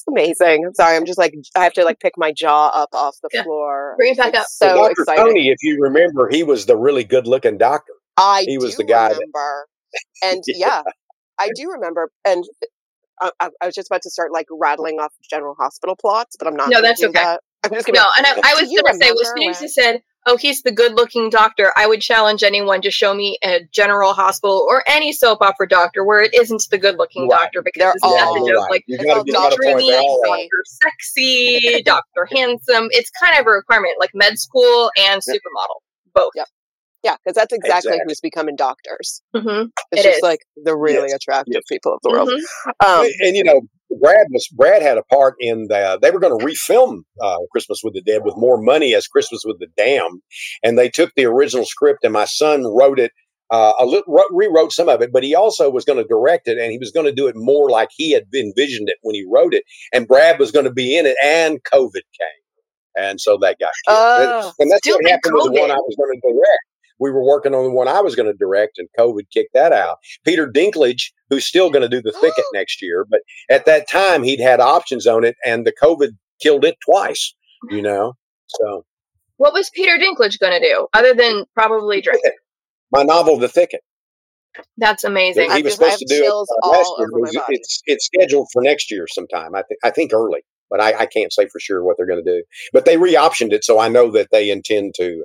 S1: amazing. I'm sorry, I'm just like I have to like pick my jaw up off the yeah. floor.
S3: Bring it back up.
S1: So Dr. exciting.
S2: Tony, if you remember, he was the really good looking doctor.
S1: I
S2: he
S1: was
S2: the guy
S1: remember. That, and yeah. yeah. I do remember. And uh, I, I, was just about to start like rattling off general hospital plots, but I'm not.
S3: No, that's okay.
S1: That.
S3: I'm just gonna, no, and I, I was going to say, as soon as you said oh, he's the good looking doctor, I would challenge anyone to show me a general hospital or any soap opera doctor where it isn't the good looking right. doctor because
S1: They're all
S3: message
S1: right.
S3: like oh, Doctor Doctor Sexy, Doctor Handsome. It's kind of a requirement, like med school and supermodel, both.
S1: Yep. Yeah, because that's exactly, exactly, who's becoming doctors.
S3: Mm-hmm.
S1: It's it just is. like the really yes. attractive yes. people of the world. Mm-hmm.
S2: Um, and, and, you know, Brad was Brad had a part in the. They were going to refilm uh, Christmas with the Dead with more money as Christmas with the Damned, and they took the original script and my son wrote it. Uh, a little rewrote some of it, but he also was going to direct it, and he was going to do it more like he had envisioned it when he wrote it. And Brad was going to be in it, and COVID came, and so that got
S1: killed.
S2: Uh, and that's what happened COVID. with the one I was going to direct we were working on the one I was going to direct, and COVID kicked that out. Peter Dinklage, who's still going to do the thicket next year, but at that time he'd had options on it, and the COVID killed it twice. You know, so
S3: what was Peter Dinklage going to do other than probably direct?
S2: My novel, The Thicket.
S3: That's amazing.
S2: He was supposed to do it uh, last year. It was, it's it's scheduled for next year sometime. I think I think early, but I, I can't say for sure what they're going to do. But they re-optioned it, so I know that they intend to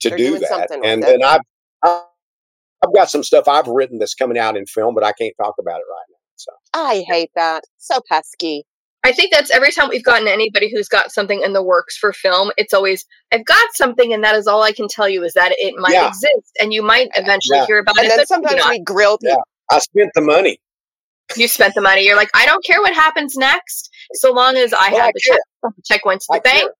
S2: to do that. And then I've I've got some stuff I've written that's coming out in film, but I can't talk about it right now. So
S1: I hate that. So pesky.
S3: I think that's every time we've gotten anybody who's got something in the works for film, it's always, I've got something, and that is all I can tell you is that it might yeah. exist, and you might eventually yeah. hear about
S1: and
S3: it.
S1: And then sometimes we grill people.
S2: Yeah. I spent the money.
S3: You spent the money. You're like, I don't care what happens next, so long as I well, have I the check. The check went to the I bank. Care.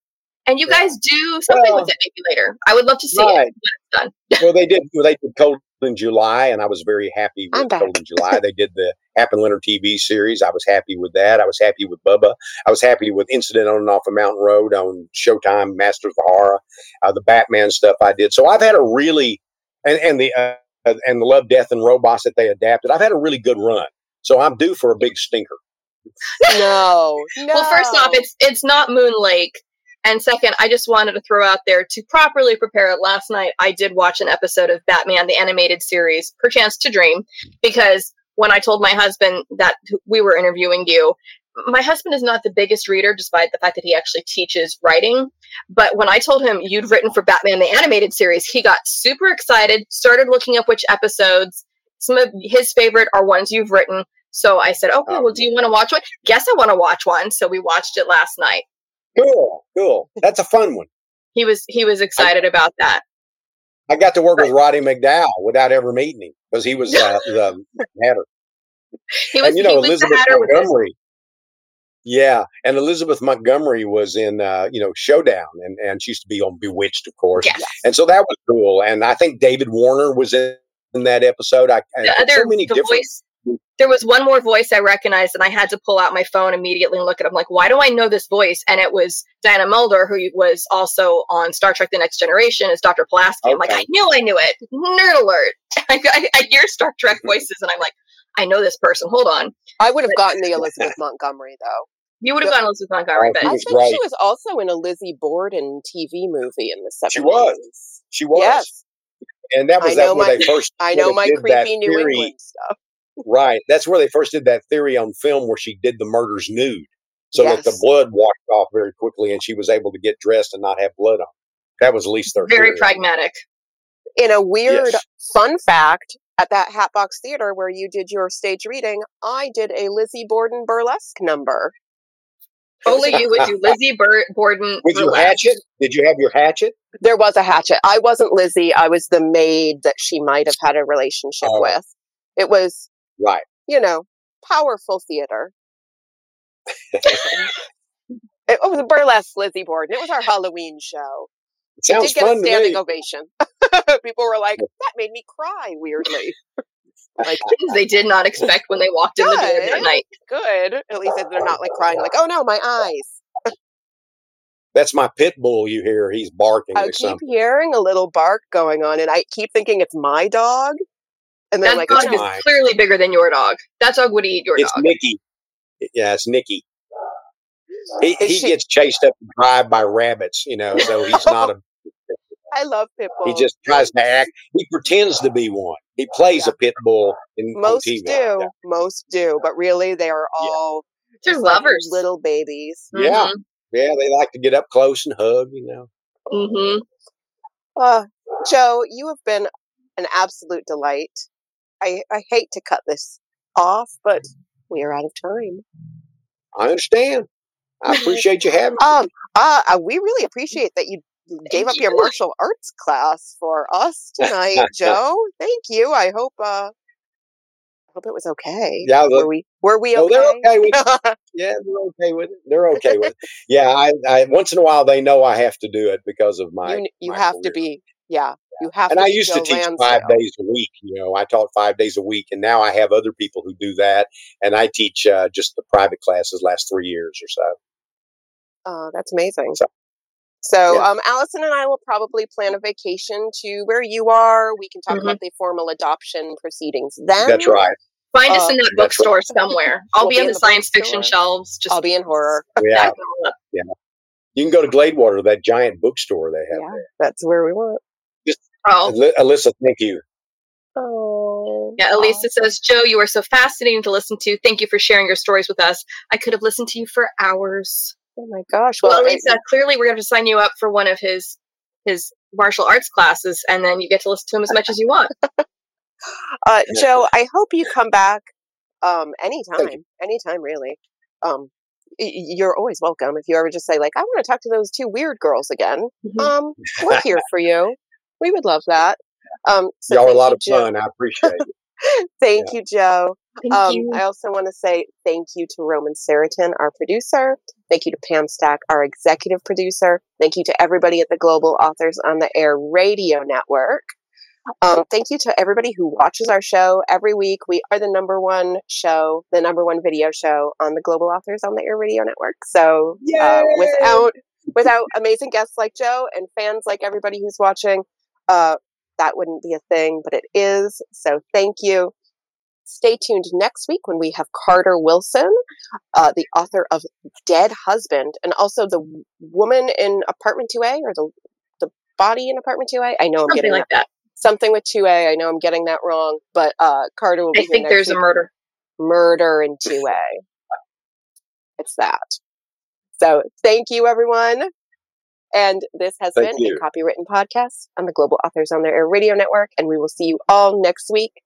S3: And you guys do something well, with it maybe later. I would love to see right. it done.
S2: well, they did. They did Cold in July, and I was very happy with Cold in July. they did the Hap and Leonard TV series. I was happy with that. I was happy with Bubba. I was happy with Incident on and Off a of Mountain Road on Showtime, Masters of Horror, uh, the Batman stuff I did. So I've had a really and and the uh, and the Love, Death, and Robots that they adapted. I've had a really good run. So I'm due for a big stinker.
S1: no, no.
S3: Well, first off, it's it's not Moon Lake and second, I just wanted to throw out there to properly prepare it. Last night, I did watch an episode of Batman, the animated series, Perchance to Dream, because when I told my husband that we were interviewing you, my husband is not the biggest reader, despite the fact that he actually teaches writing. But when I told him you'd written for Batman the animated series, he got super excited, started looking up which episodes. Some of his favorite are ones you've written. So I said, okay, oh. well, do you want to watch one? Guess I want to watch one. So we watched it last night.
S2: Cool, cool. That's a fun one.
S3: He was he was excited about that.
S2: I got to work with Roddy McDowall without ever meeting him because he was uh, the hatter.
S3: He was,
S2: and you know
S3: he was the
S2: Elizabeth. Montgomery. Yeah, and Elizabeth Montgomery was in uh, you know Showdown, and and she used to be on Bewitched, of course.
S3: Yes.
S2: And so that was cool. And I think David Warner was in, in that episode. I, I
S3: The other
S2: so many
S3: the
S2: different.
S3: voice there was one more voice I recognized, and I had to pull out my phone immediately and look at. it. I'm like, why do I know this voice? And it was Diana Muldaur, who was also on Star Trek: The Next Generation as Dr. Pulaski. I'm like, I knew I knew it. Nerd alert! I, I, I hear Star Trek voices, and I'm like, I know this person. Hold on,
S1: I would have gotten the Elizabeth Montgomery though.
S3: you would have gone Elizabeth Montgomery,
S2: Oh,
S3: but
S1: I
S2: was
S1: think she was also in a Lizzie Borden TV movie in the seventies.
S2: She was. She was.
S1: Yes,
S2: And that was
S1: I
S2: that
S1: know
S2: where
S1: my-
S2: they first.
S1: I know my creepy New
S2: theory-
S1: England stuff.
S2: Right. That's where they first did that theory on film where she did the murders nude. So that the blood washed off very quickly and she was able to get dressed and not have blood on. That was at least their
S3: very
S2: theory.
S3: pragmatic.
S1: In a weird
S2: Yes.
S1: fun fact, at that Hatbox Theater where you did your stage reading, I did a Lizzie Borden burlesque number.
S3: Only you would do Lizzie Bur- Borden.
S2: With your hatchet? Did you have your hatchet?
S1: There was a hatchet. I wasn't Lizzie. I was the maid that she might have had a relationship
S2: Oh.
S1: with. It was,
S2: Right.
S1: you know, powerful theater. It was a burlesque Lizzie Borden. It was our Halloween show.
S2: It sounds
S1: it did get
S2: fun
S1: a
S2: to
S1: standing
S2: me.
S1: ovation. People were like, "That made me cry." Weirdly, like
S3: Things they did not expect when they walked in the door that
S1: Good.
S3: night.
S1: good. At least they're not like crying, like, "Oh no, my eyes."
S2: That's my pit bull you hear. He's barking
S1: I
S2: or
S1: keep
S2: something.
S1: hearing a little bark going on, and I keep thinking it's my dog. And then
S3: That
S1: like,
S3: dog
S1: "Oh,
S3: is
S2: mine.
S3: clearly bigger than your dog. That dog would eat your dog.
S2: It's
S3: dog.
S2: Nicky. Yeah, it's Nicky. He, he
S1: she-
S2: gets chased up and drive by rabbits, you know, so he's not a
S1: I love pit
S2: he just tries to act he pretends to be one. He plays a pit bull in on
S1: most
S2: TV.
S1: do, most do, but really they are
S2: Yeah.
S1: all
S3: They're
S1: just like
S3: lovers.
S1: little babies.
S2: Yeah. Yeah, they like to get up close and hug, you know.
S3: hmm
S1: Uh, Joe, you have been an absolute delight. I, I hate to cut this off, but we are out of time.
S2: I understand. I appreciate you having me.
S1: Um, uh, uh, we really appreciate that you gave up your martial arts class for us tonight, Joe. Thank you. I hope uh, I hope it was okay.
S2: Yeah, the-
S1: were we were we
S2: No,
S1: okay?
S2: they're okay with it. Yeah, they're okay with it. They're okay with it. Yeah, I, I once in a while they know I have to do it because of my.
S1: you you
S2: my
S1: have to be yeah. You have
S2: And
S1: to
S2: I used to teach
S1: Lansdale.
S2: five days a week. You know, I taught five days a week, and now I have other people who do that, and I teach uh, just the private classes last three years or so.
S1: Oh, that's amazing.
S2: So-
S1: So,
S2: Yeah.
S1: um, Allison and I will probably plan a vacation to where you are. We can talk
S3: Mhm.
S1: about the formal adoption proceedings then.
S2: That's right.
S3: Find us
S1: Uh,
S3: in that
S2: that's
S3: bookstore somewhere. I'll
S1: We'll
S3: be
S1: be
S3: on
S1: in
S3: the
S1: the
S3: science fiction shelves. Just
S1: I'll be in horror.
S2: Yeah,
S3: stacking them up.
S2: you can go to Gladewater, that giant bookstore they have.
S1: Yeah, that's where we want.
S3: Oh,
S2: Ali- Alyssa, thank you.
S1: Oh,
S3: yeah. Elisa says, Joe, you are so fascinating to listen to. Thank you for sharing your stories with us. I could have listened to you for hours.
S1: Oh my gosh.
S3: Well,
S1: Well,
S3: Elisa, clearly we're going to sign you up for one of his his martial arts classes, and then you get to listen to him as much as you want.
S1: uh, Joe, I hope you come back um, anytime. Anytime, really. Um, y- y- you're always welcome. If you ever just say, like, I want to talk to those two weird girls again,
S3: Mhm.
S1: um, we're here for you. We would love that. Um, so
S2: Y'all are a lot
S1: you,
S2: of
S1: Joe.
S2: fun. I appreciate it.
S1: Thank you, Joe.
S3: Thank
S1: Um,
S3: you.
S1: I also want to say thank you to Roman Seriton, our producer. Thank you to Pam Stack, our executive producer. Thank you to everybody at the Global Authors on the Air Radio Network. Um, thank you to everybody who watches our show every week. We are the number one show, the number one video show on the Global Authors on the Air Radio Network. So uh, without without amazing guests like Joe and fans like everybody who's watching, uh, that wouldn't be a thing, but it is. So thank you. Stay tuned next week when we have Carter Wilson, uh, the author of Dead Husband, and also the woman in Apartment 2A or the the body in Apartment 2A. I know I'm
S3: Something
S1: getting
S3: like
S1: that,
S3: that.
S1: something with 2A. I know I'm getting that wrong, but uh, Carter will be
S3: I think there's a murder.
S1: murder in 2A. it's that. So thank you, everyone. And this has
S2: Thank
S1: been
S2: you.
S1: a copywritten podcast on the Global Authors on Their Air Radio Network. And we will see you all next week